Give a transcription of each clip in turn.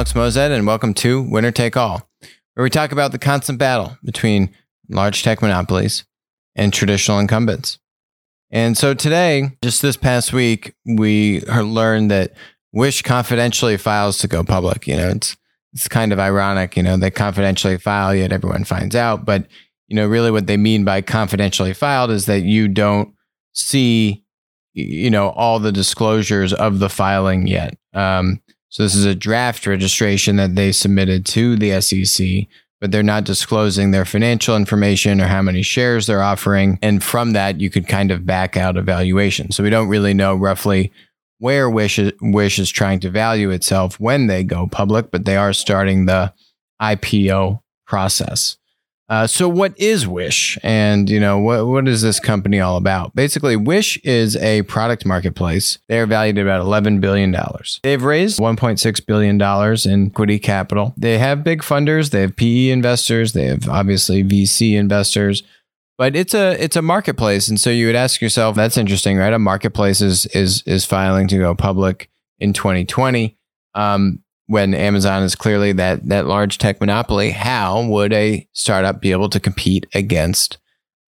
Alex Moazed, and welcome to Winner Take All, where we talk about the constant battle between large tech monopolies and traditional incumbents. And so today, just this past week, we learned that Wish confidentially files to go public. You know, it's it's kind of ironic, you know, they confidentially file, yet everyone finds out. But, you know, really what they mean by confidentially filed is that you don't see, you know, all the disclosures of the filing yet. Um, so this is a draft registration that they submitted to the SEC, but they're not disclosing their financial information or how many shares they're offering. And from that, you could kind of back out a valuation. So we don't really know roughly where Wish is, Wish is trying to value itself when they go public, but they are starting the IPO process. Uh, so what is Wish, and you know what what is this company all about? Basically, Wish is a product marketplace. They are valued at about eleven billion dollars. They've raised one point six billion dollars in equity capital. They have big funders. They have PE investors. They have obviously VC investors. But it's a it's a marketplace, and so you would ask yourself, that's interesting, right? A marketplace is is is filing to go public in 2020. Um, when Amazon is clearly that that large tech monopoly, how would a startup be able to compete against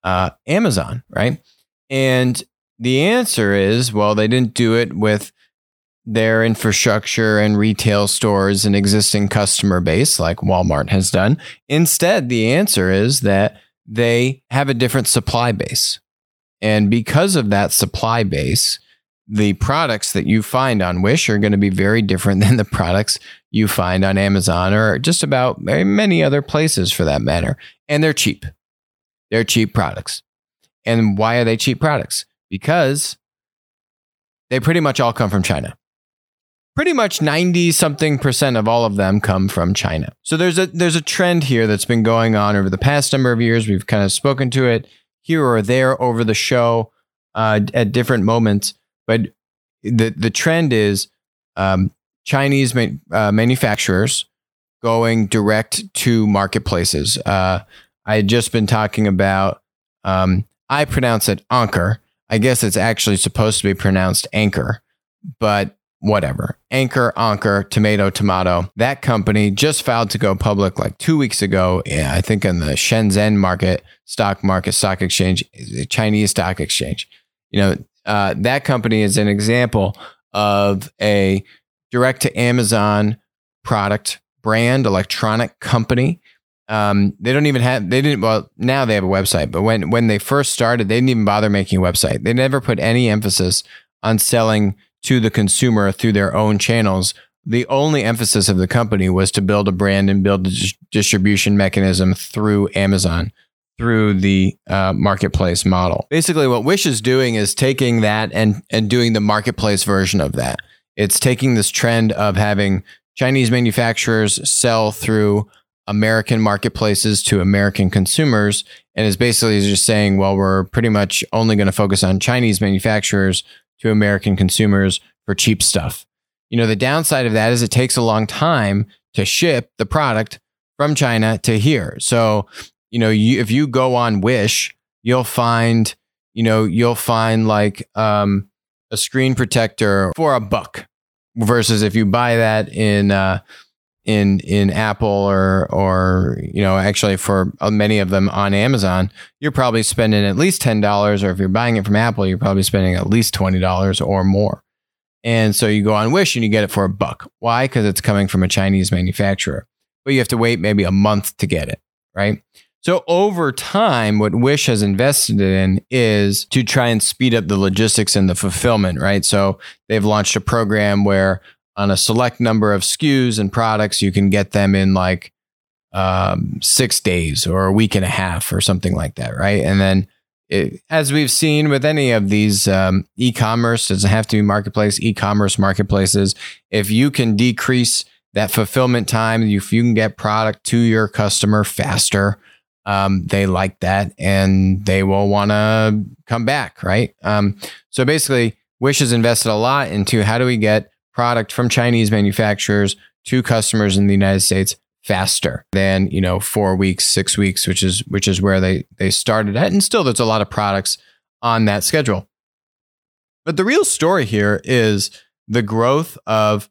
uh, Amazon, right? And the answer is, well, they didn't do it with their infrastructure and retail stores and existing customer base like Walmart has done. Instead, the answer is that they have a different supply base. And because of that supply base, the products that you find on Wish are going to be very different than the products you find on Amazon or just about many other places for that matter. And they're cheap. They're cheap products. And why are they cheap products? Because they pretty much all come from China. Pretty much 90 something percent of all of them come from China. So there's a there's a trend here that's been going on over the past number of years. We've kind of spoken to it here or there over the show uh, at different moments but the the trend is um, Chinese ma- uh, manufacturers going direct to marketplaces. Uh, I had just been talking about. Um, I pronounce it Anker. I guess it's actually supposed to be pronounced Anchor, but whatever. Anchor, Anchor, Tomato, Tomato. That company just filed to go public like two weeks ago. Yeah, I think in the Shenzhen market, stock market, stock exchange, Chinese stock exchange. You know, uh, that company is an example of a direct to Amazon product brand electronic company. Um, they don't even have they didn't well now they have a website, but when when they first started, they didn't even bother making a website. They never put any emphasis on selling to the consumer through their own channels. The only emphasis of the company was to build a brand and build a distribution mechanism through Amazon through the uh, marketplace model. Basically, what Wish is doing is taking that and and doing the marketplace version of that. It's taking this trend of having Chinese manufacturers sell through American marketplaces to American consumers, and is basically just saying, well, we're pretty much only going to focus on Chinese manufacturers to American consumers for cheap stuff. You know, the downside of that is it takes a long time to ship the product from China to here. So you know, you, if you go on Wish, you'll find, you know, you'll find like um, a screen protector for a buck versus if you buy that in uh, in in Apple or or you know actually for uh, many of them on Amazon, you're probably spending at least ten dollars, or if you're buying it from Apple, you're probably spending at least twenty dollars or more. And so you go on Wish and you get it for a buck. Why? Because it's coming from a Chinese manufacturer, but you have to wait maybe a month to get it, right? So over time, what Wish has invested in is to try and speed up the logistics and the fulfillment, right? So they've launched a program where on a select number of SKUs and products, you can get them in like um, six days or a week and a half or something like that, right? And then it, as we've seen with any of these um, e-commerce, doesn't have to be marketplace, e-commerce marketplaces. If you can decrease that fulfillment time, if you can get product to your customer faster, um, they like that and they will want to come back, right? Um, so basically, Wish has invested a lot into how do we get product from Chinese manufacturers to customers in the United States faster than you know four weeks, six weeks, which is which is where they they started at, and still there's a lot of products on that schedule. But the real story here is the growth of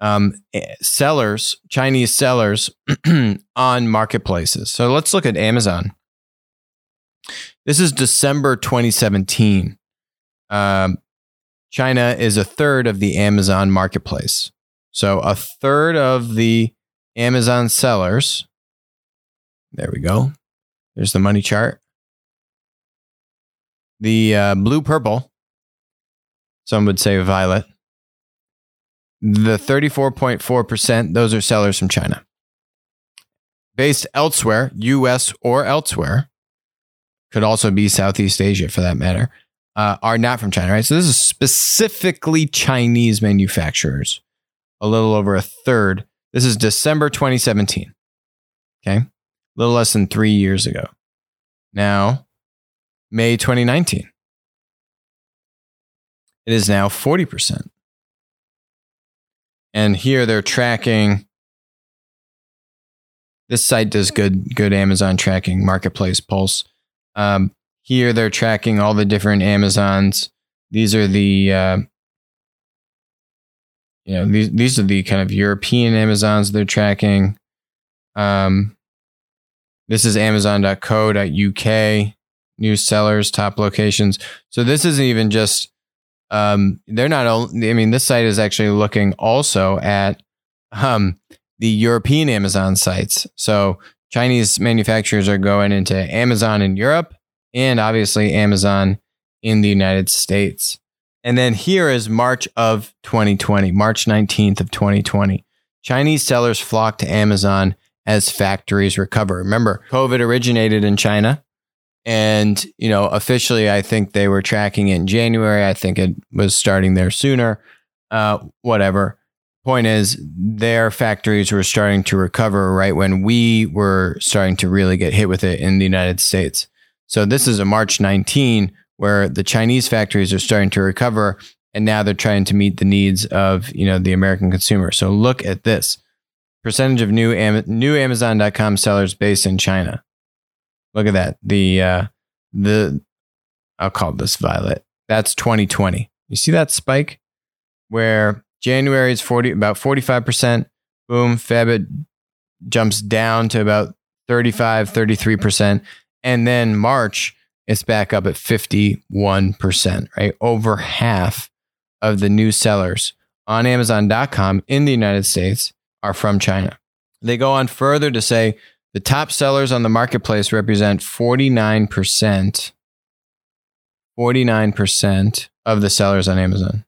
um, eh, sellers, Chinese sellers on marketplaces. So let's look at Amazon. This is December 2017. Um, China is a third of the Amazon marketplace. So a third of the Amazon sellers. There we go. There's the money chart. The uh, blue purple, some would say violet. The 34.4%, those are sellers from China. Based elsewhere, US or elsewhere, could also be Southeast Asia for that matter, uh, are not from China, right? So this is specifically Chinese manufacturers, a little over a third. This is December 2017. Okay. A little less than three years ago. Now, May 2019. It is now 40%. And here they're tracking. This site does good, good Amazon tracking, Marketplace Pulse. Um, here they're tracking all the different Amazons. These are the, uh, you know, these these are the kind of European Amazons they're tracking. Um, this is Amazon.co.uk, new sellers, top locations. So this isn't even just um, they're not only, I mean, this site is actually looking also at um, the European Amazon sites. So Chinese manufacturers are going into Amazon in Europe and obviously Amazon in the United States. And then here is March of 2020, March 19th of 2020. Chinese sellers flock to Amazon as factories recover. Remember, COVID originated in China. And, you know, officially, I think they were tracking in January. I think it was starting there sooner. Uh, whatever. Point is, their factories were starting to recover right when we were starting to really get hit with it in the United States. So this is a March 19 where the Chinese factories are starting to recover and now they're trying to meet the needs of, you know, the American consumer. So look at this. Percentage of new Am- new amazon.com sellers based in China. Look at that. The uh, the I'll call this violet. That's 2020. You see that spike where January is 40 about 45%. Boom, Feb it jumps down to about 35, 33%. And then March, it's back up at 51%, right? Over half of the new sellers on Amazon.com in the United States are from China. They go on further to say the top sellers on the marketplace represent 49%, 49% of the sellers on Amazon.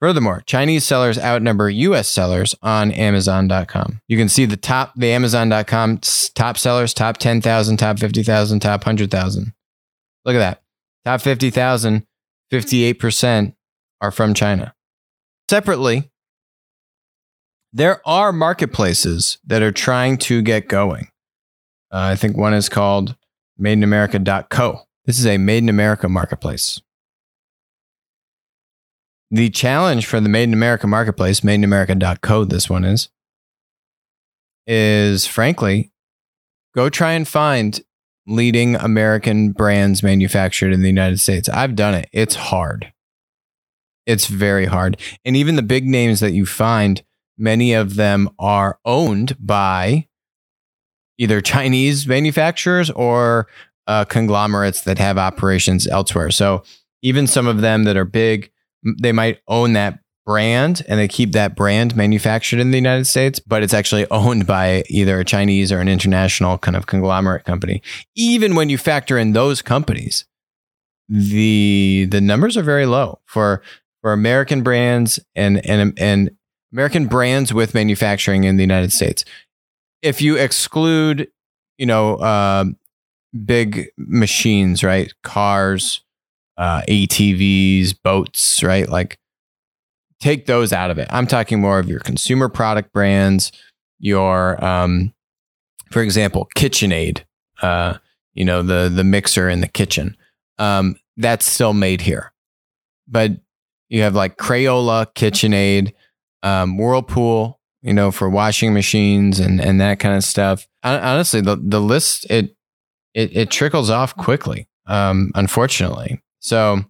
Furthermore, Chinese sellers outnumber US sellers on Amazon.com. You can see the top, the Amazon.com top sellers, top 10,000, top 50,000, top 100,000. Look at that. Top 50,000, 58% are from China. Separately, there are marketplaces that are trying to get going. Uh, I think one is called MadeInAmerica.co. This is a Made in America marketplace. The challenge for the Made in America marketplace, MadeInAmerica.co, this one is, is frankly, go try and find leading American brands manufactured in the United States. I've done it. It's hard. It's very hard. And even the big names that you find Many of them are owned by either Chinese manufacturers or uh, conglomerates that have operations elsewhere. So even some of them that are big, they might own that brand and they keep that brand manufactured in the United States, but it's actually owned by either a Chinese or an international kind of conglomerate company. Even when you factor in those companies, the the numbers are very low for for American brands and and and American brands with manufacturing in the United States. If you exclude, you know, uh, big machines, right? Cars, uh, ATVs, boats, right? Like take those out of it. I'm talking more of your consumer product brands, your, um, for example, KitchenAid, uh, you know, the, the mixer in the kitchen. Um, that's still made here. But you have like Crayola, KitchenAid, um, Whirlpool, you know, for washing machines and, and that kind of stuff. Honestly, the, the list, it, it, it trickles off quickly, um, unfortunately. So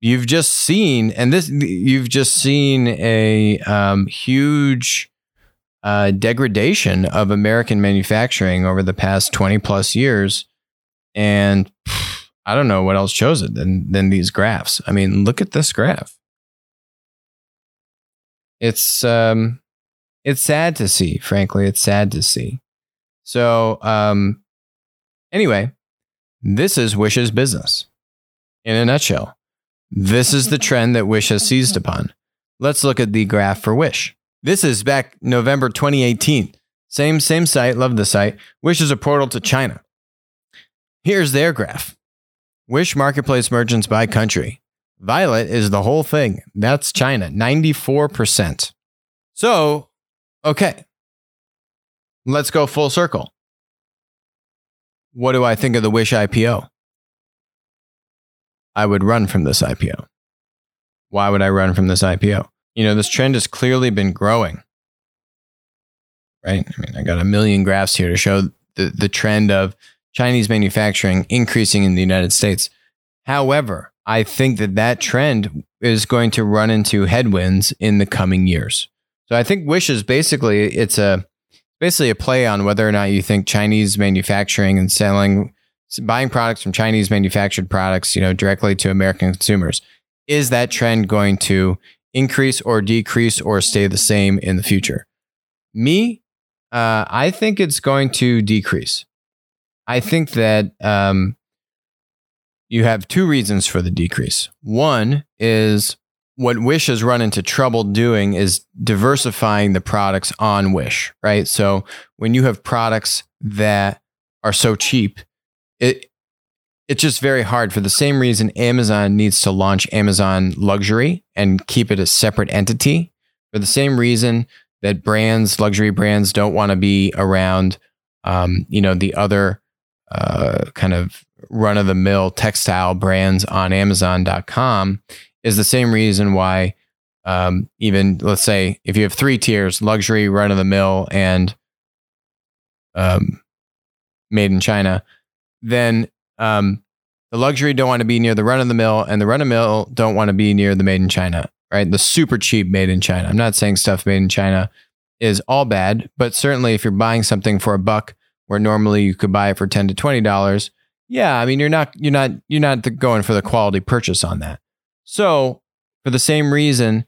you've just seen, and this you've just seen a um, huge uh, degradation of American manufacturing over the past twenty plus years, and I don't know what else shows it than than these graphs. I mean, look at this graph. It's um, it's sad to see. Frankly, it's sad to see. So um, anyway, this is Wish's business in a nutshell. This is the trend that Wish has seized upon. Let's look at the graph for Wish. This is back November 2018. Same same site, love the site. Wish is a portal to China. Here's their graph. Wish marketplace merchants by country. Violet is the whole thing. That's China, 94%. So, okay. Let's go full circle. What do I think of the Wish IPO? I would run from this IPO. Why would I run from this IPO? You know, this trend has clearly been growing. Right? I mean, I got a million graphs here to show the, the trend of Chinese manufacturing increasing in the United States. However, I think that that trend is going to run into headwinds in the coming years. So I think Wish is basically it's a basically a play on whether or not you think Chinese manufacturing and selling buying products from Chinese manufactured products, you know, directly to American consumers. Is that trend going to increase or decrease or stay the same in the future? Me, uh, I think it's going to decrease. I think that um, you have two reasons for the decrease. One is what Wish has run into trouble doing is diversifying the products on Wish, right? So when you have products that are so cheap, it it's just very hard for the same reason Amazon needs to launch Amazon luxury and keep it a separate entity. For the same reason that brands, luxury brands, don't want to be around, um, you know, the other uh, kind of run of the mill textile brands on Amazon.com is the same reason why um, even let's say if you have three tiers luxury run of the mill and um, made in china then um, the luxury don't want to be near the run of the mill and the run of the mill don't want to be near the made in china right? The super cheap made in china. I'm not saying stuff made in china is all bad but certainly if you're buying something for a buck where normally you could buy it for 10 to 20 dollars yeah i mean you're not you're not you're not going for the quality purchase on that so, for the same reason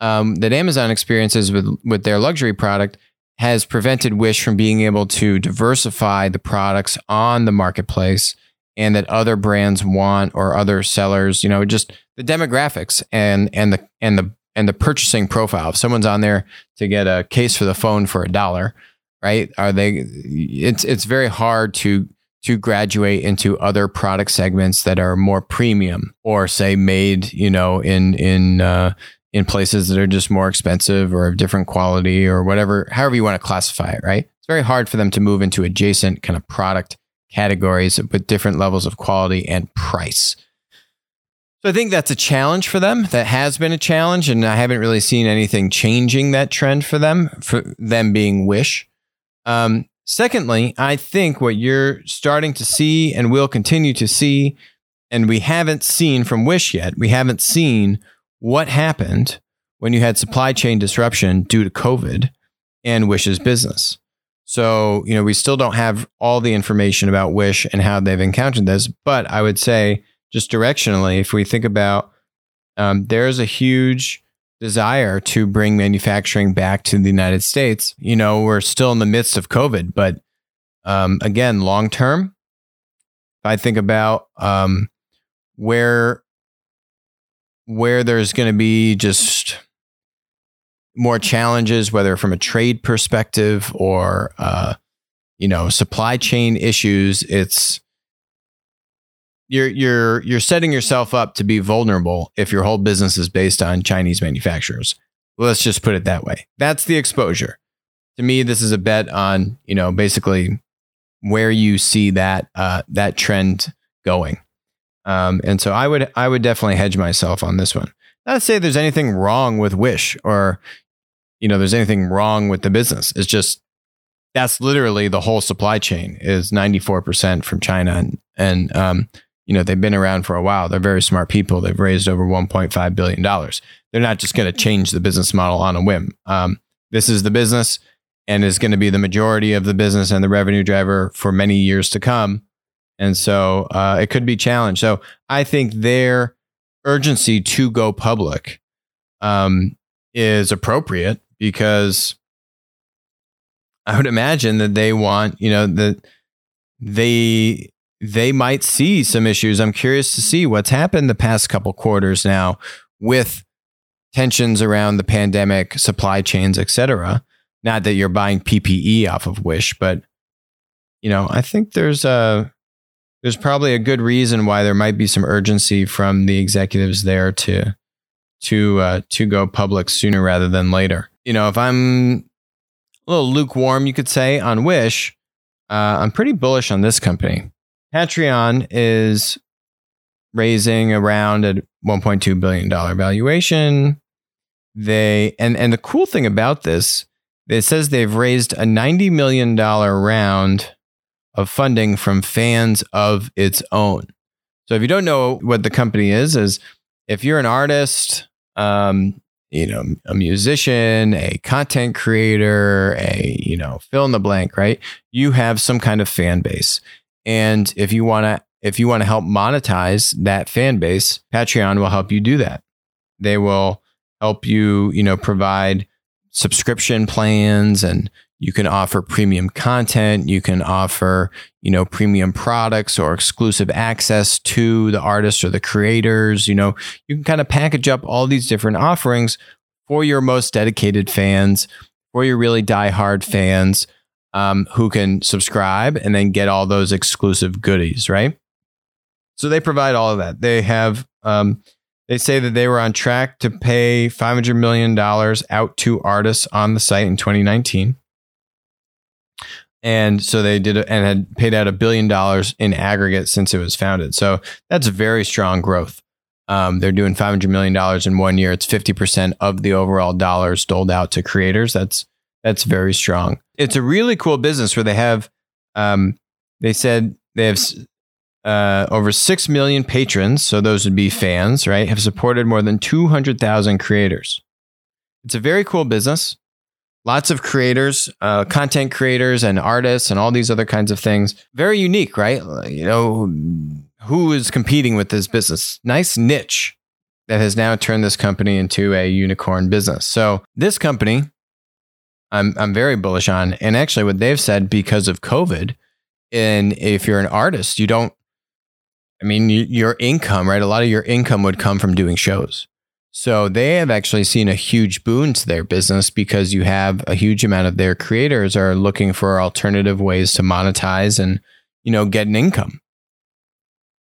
um, that Amazon experiences with, with their luxury product, has prevented Wish from being able to diversify the products on the marketplace and that other brands want or other sellers, you know, just the demographics and and the and the and the purchasing profile. If someone's on there to get a case for the phone for a dollar, right? Are they it's it's very hard to to graduate into other product segments that are more premium or say made, you know, in in uh, in places that are just more expensive or of different quality or whatever, however you want to classify it, right? It's very hard for them to move into adjacent kind of product categories with different levels of quality and price. So I think that's a challenge for them. That has been a challenge, and I haven't really seen anything changing that trend for them. For them being Wish, um, Secondly, I think what you're starting to see and will continue to see, and we haven't seen from Wish yet, we haven't seen what happened when you had supply chain disruption due to COVID and Wish's business. So, you know, we still don't have all the information about Wish and how they've encountered this, but I would say just directionally, if we think about um, there's a huge desire to bring manufacturing back to the United States. You know, we're still in the midst of COVID, but um, again, long term, I think about um, where where there's going to be just more challenges, whether from a trade perspective or uh, you know supply chain issues. It's you're you're you're setting yourself up to be vulnerable if your whole business is based on Chinese manufacturers. Let's just put it that way. That's the exposure. To me, this is a bet on you know basically where you see that uh, that trend going. Um, and so I would I would definitely hedge myself on this one. Not to say there's anything wrong with Wish or you know there's anything wrong with the business. It's just that's literally the whole supply chain is 94% from China and and um, you know, they've been around for a while. They're very smart people. They've raised over $1.5 billion. They're not just going to change the business model on a whim. Um, this is the business and is going to be the majority of the business and the revenue driver for many years to come. And so uh, it could be challenged. So I think their urgency to go public um, is appropriate because I would imagine that they want, you know, that they they might see some issues. I'm curious to see what's happened the past couple quarters now with tensions around the pandemic, supply chains, etc. Not that you're buying PPE off of Wish, but you know, I think there's a there's probably a good reason why there might be some urgency from the executives there to to uh, to go public sooner rather than later. You know, if I'm a little lukewarm, you could say on Wish, uh, I'm pretty bullish on this company. Patreon is raising around a 1.2 billion dollar valuation. They and and the cool thing about this, it says they've raised a 90 million dollar round of funding from fans of its own. So if you don't know what the company is, is if you're an artist, um, you know, a musician, a content creator, a you know, fill in the blank, right? You have some kind of fan base. And if you want to if you want to help monetize that fan base, Patreon will help you do that. They will help you, you know, provide subscription plans and you can offer premium content, you can offer, you know, premium products or exclusive access to the artists or the creators, you know, you can kind of package up all these different offerings for your most dedicated fans, for your really die-hard fans um, who can subscribe and then get all those exclusive goodies, right? So they provide all of that. They have, um, they say that they were on track to pay $500 million out to artists on the site in 2019. And so they did, and had paid out a billion dollars in aggregate since it was founded. So that's very strong growth. Um, they're doing $500 million in one year. It's 50% of the overall dollars doled out to creators. That's that's very strong. It's a really cool business where they have, um, they said they have uh, over 6 million patrons. So those would be fans, right? Have supported more than 200,000 creators. It's a very cool business. Lots of creators, uh, content creators, and artists, and all these other kinds of things. Very unique, right? You know, who is competing with this business? Nice niche that has now turned this company into a unicorn business. So, this company I'm I'm very bullish on. And actually, what they've said because of COVID, and if you're an artist, you don't. I mean, you, your income, right? A lot of your income would come from doing shows. So they have actually seen a huge boon to their business because you have a huge amount of their creators are looking for alternative ways to monetize and you know get an income.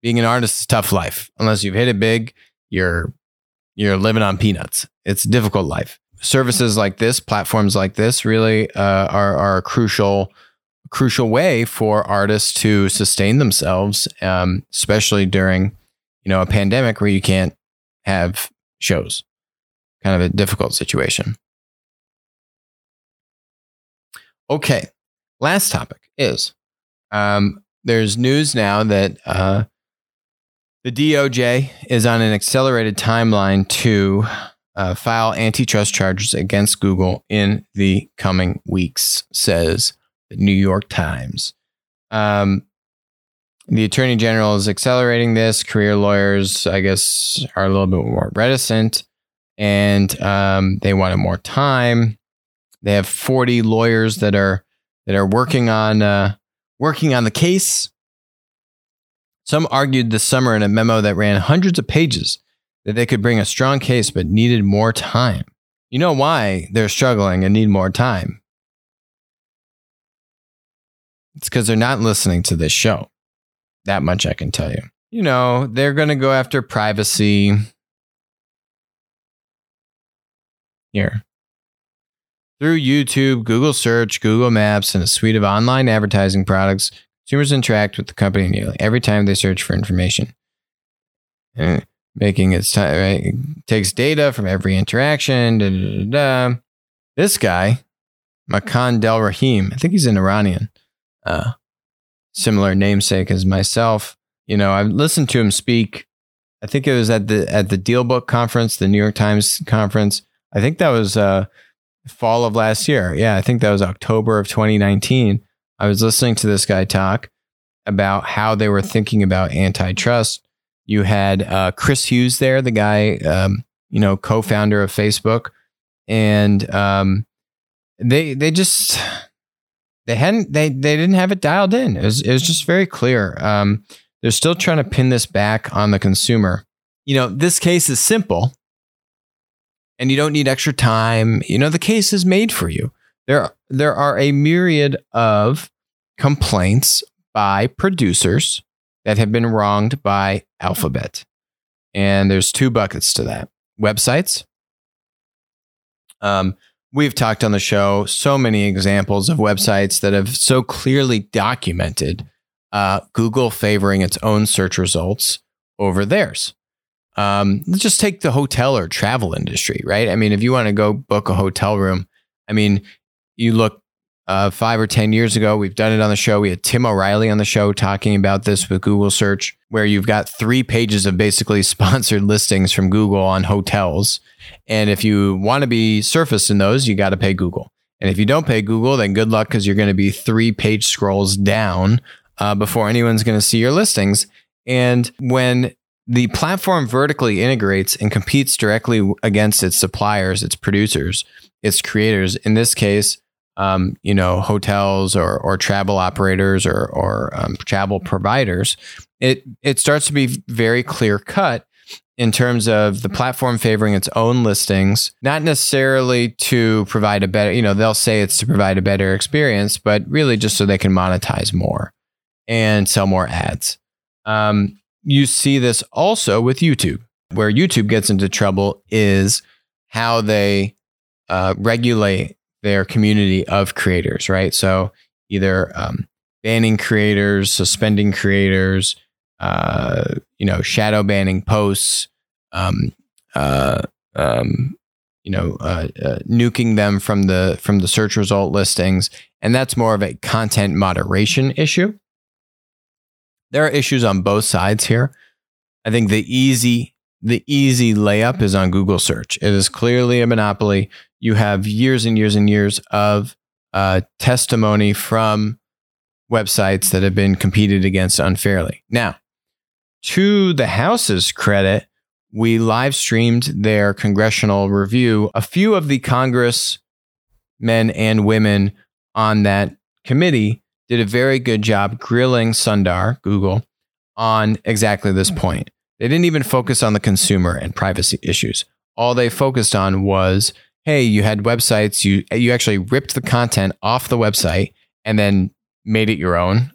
Being an artist is tough life unless you've hit it big. You're you're living on peanuts. It's a difficult life services like this, platforms like this, really uh, are are a crucial crucial way for artists to sustain themselves, um, especially during you know a pandemic where you can't have shows. Kind of a difficult situation. Okay, last topic is um, there's news now that uh, the DOJ is on an accelerated timeline to uh, file antitrust charges against Google in the coming weeks, says the New York Times. Um, the attorney general is accelerating this. Career lawyers, I guess, are a little bit more reticent and um, they wanted more time. They have 40 lawyers that are that are working on uh, working on the case. Some argued this summer in a memo that ran hundreds of pages that they could bring a strong case but needed more time. You know why they're struggling and need more time? It's because they're not listening to this show. That much I can tell you. You know, they're going to go after privacy. Here. Through YouTube, Google Search, Google Maps, and a suite of online advertising products, consumers interact with the company nearly every time they search for information. Making its time, right? It takes data from every interaction. Da, da, da, this guy, Makan Delrahim, I think he's an Iranian, uh, similar namesake as myself. you know, I've listened to him speak. I think it was at the at the DealBook conference, the New York Times conference. I think that was uh, fall of last year. Yeah, I think that was October of 2019. I was listening to this guy talk about how they were thinking about antitrust. You had uh, Chris Hughes there, the guy, um, you know, co-founder of Facebook, and um, they they just they hadn't they they didn't have it dialed in. It was it was just very clear. Um, they're still trying to pin this back on the consumer. You know, this case is simple, and you don't need extra time. You know, the case is made for you. There there are a myriad of complaints by producers that have been wronged by Alphabet, and there's two buckets to that: websites. Um, We've talked on the show so many examples of websites that have so clearly documented uh, Google favoring its own search results over theirs. Um, let's just take the hotel or travel industry, right? I mean, if you want to go book a hotel room, I mean, you look uh, five or 10 years ago. We've done it on the show. We had Tim O'Reilly on the show talking about this with Google search, where you've got three pages of basically sponsored listings from Google on hotels. And if you want to be surfaced in those, you got to pay Google. And if you don't pay Google, then good luck because you're going to be three page scrolls down uh, before anyone's going to see your listings. And when the platform vertically integrates and competes directly against its suppliers, its producers, its creators, in this case, um, you know, hotels or or travel operators or or um, travel providers, it it starts to be very clear cut in terms of the platform favoring its own listings, not necessarily to provide a better, you know, they'll say it's to provide a better experience, but really just so they can monetize more and sell more ads. Um, you see this also with YouTube. Where YouTube gets into trouble is how they uh, regulate their community of creators, right? So either um, banning creators, suspending creators, uh, you know, shadow banning posts, um, uh, um, you know, uh, uh, nuking them from the from the search result listings, and that's more of a content moderation issue. There are issues on both sides here. I think the easy the easy layup is on Google search. It is clearly a monopoly you have years and years and years of uh, testimony from websites that have been competed against unfairly. Now, to the House's credit, we live streamed their congressional review. A few of the Congress men and women on that committee did a very good job grilling Sundar, Google, on exactly this point. They didn't even focus on the consumer and privacy issues. All they focused on was hey, you had websites, you you actually ripped the content off the website and then made it your own.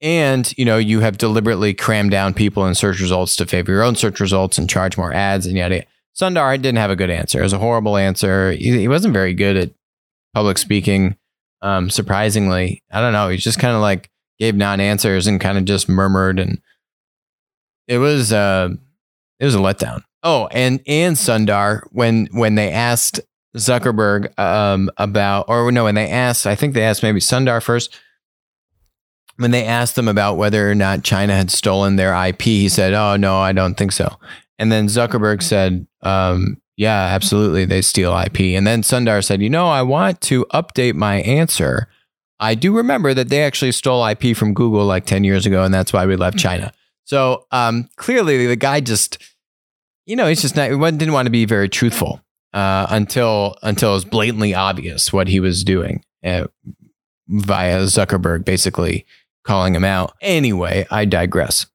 And you know, you have deliberately crammed down people in search results to favor your own search results and charge more ads and yada. Sundar didn't have a good answer. It was a horrible answer. He, wasn't very good at public speaking. Um, surprisingly, I don't know. He just kind of like gave non-answers and kind of just murmured, and it was uh, it was a letdown. Oh, and and Sundar when when they asked Zuckerberg um, about, or no, when they asked, I think they asked maybe Sundar first. When they asked them about whether or not China had stolen their IP, he said, "Oh no, I don't think so." And then Zuckerberg said, um, "Yeah, absolutely, they steal IP." And then Sundar said, "You know, I want to update my answer. I do remember that they actually stole IP from Google like ten years ago, and that's why we left China." So um, clearly, the guy just you know, he's just not, he didn't want to be very truthful uh, until until it was blatantly obvious what he was doing uh, via Zuckerberg basically calling him out. Anyway, I digress.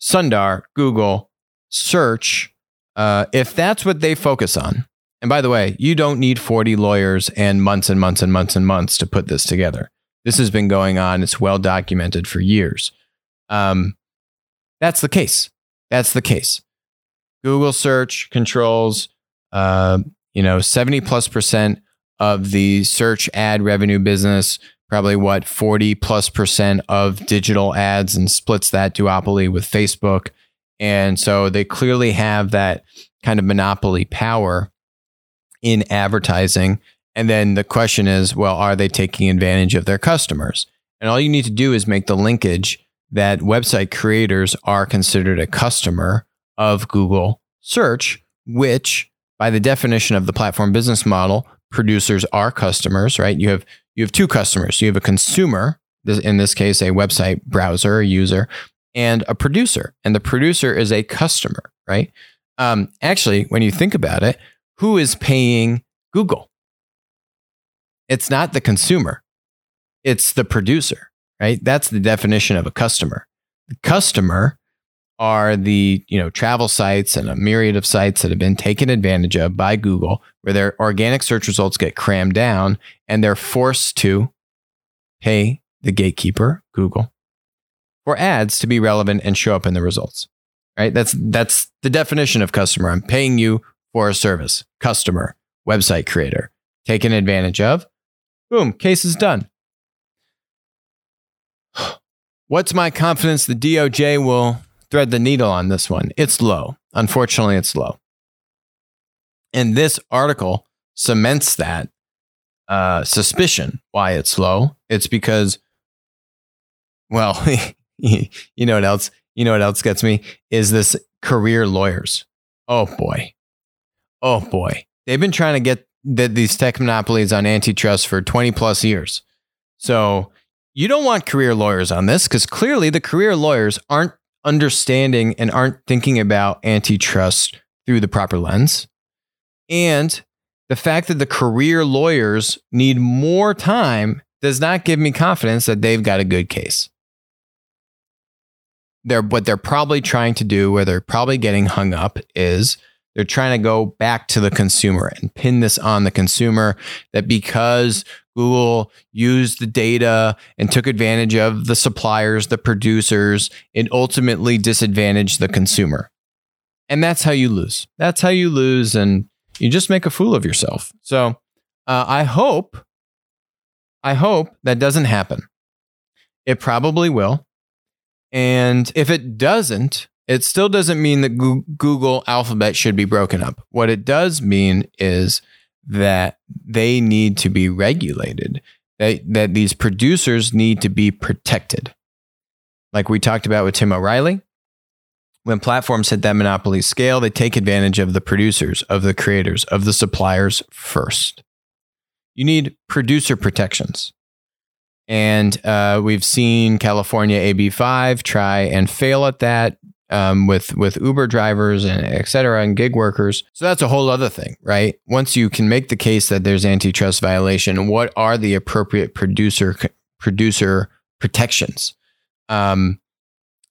Sundar, Google, search, uh, if that's what they focus on, and by the way, you don't need 40 lawyers and months and months and months and months to put this together. This has been going on, it's well documented for years. Um, that's the case. That's the case. Google search controls, uh, you know, 70 plus percent of the search ad revenue business, probably what 40 plus percent of digital ads and splits that duopoly with Facebook. And so they clearly have that kind of monopoly power in advertising. And then the question is, well, are they taking advantage of their customers? And all you need to do is make the linkage that website creators are considered a customer of Google search, which by the definition of the platform business model, producers are customers, right? You have you have two customers. You have a consumer, in this case, a website browser, a user, and a producer. And the producer is a customer, right? Um, actually, when you think about it, who is paying Google? It's not the consumer, it's the producer, right? That's the definition of a customer. The customer are the you know travel sites and a myriad of sites that have been taken advantage of by Google, where their organic search results get crammed down, and they're forced to pay the gatekeeper, Google, for ads to be relevant and show up in the results. Right? That's that's the definition of customer. I'm paying you for a service. Customer, website creator, taken advantage of. Boom, case is done. What's my confidence the DOJ will thread the needle on this one? It's low. Unfortunately, it's low. And this article cements that uh, suspicion why it's low. It's because, well, you know what else? You know what else gets me is this career lawyers. Oh boy, oh boy, they've been trying to get the, these tech monopolies on antitrust for twenty plus years. So you don't want career lawyers on this because clearly the career lawyers aren't understanding and aren't thinking about antitrust through the proper lens. And the fact that the career lawyers need more time does not give me confidence that they've got a good case. They're, what they're probably trying to do, where they're probably getting hung up, is they're trying to go back to the consumer and pin this on the consumer that because Google used the data and took advantage of the suppliers, the producers, it ultimately disadvantaged the consumer. And that's how you lose. That's how you lose. And you just make a fool of yourself. So uh, I hope, I hope that doesn't happen. It probably will. And if it doesn't, it still doesn't mean that Google Alphabet should be broken up. What it does mean is that they need to be regulated, that, that these producers need to be protected. Like we talked about with Tim O'Reilly, when platforms hit that monopoly scale, they take advantage of the producers, of the creators, of the suppliers first. You need producer protections. And uh, we've seen California AB5 try and fail at that um, with with Uber drivers and et cetera and gig workers. So that's a whole other thing, right? Once you can make the case that there's antitrust violation, what are the appropriate producer producer protections? Um,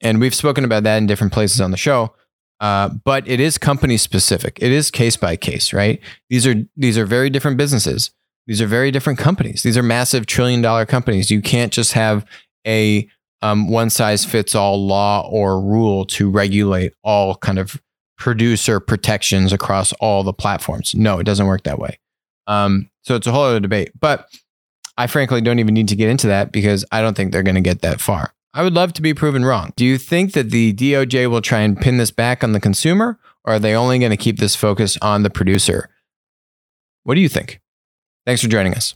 and we've spoken about that in different places on the show. Uh, but it is company specific. It is case by case, right? These are these are very different businesses. These are very different companies. These are massive trillion dollar companies. You can't just have a um, one size fits all law or rule to regulate all kind of producer protections across all the platforms. No, it doesn't work that way. Um, so it's a whole other debate. But I frankly don't even need to get into that because I don't think they're going to get that far. I would love to be proven wrong. Do you think that the DOJ will try and pin this back on the consumer, or are they only going to keep this focus on the producer? What do you think? Thanks for joining us.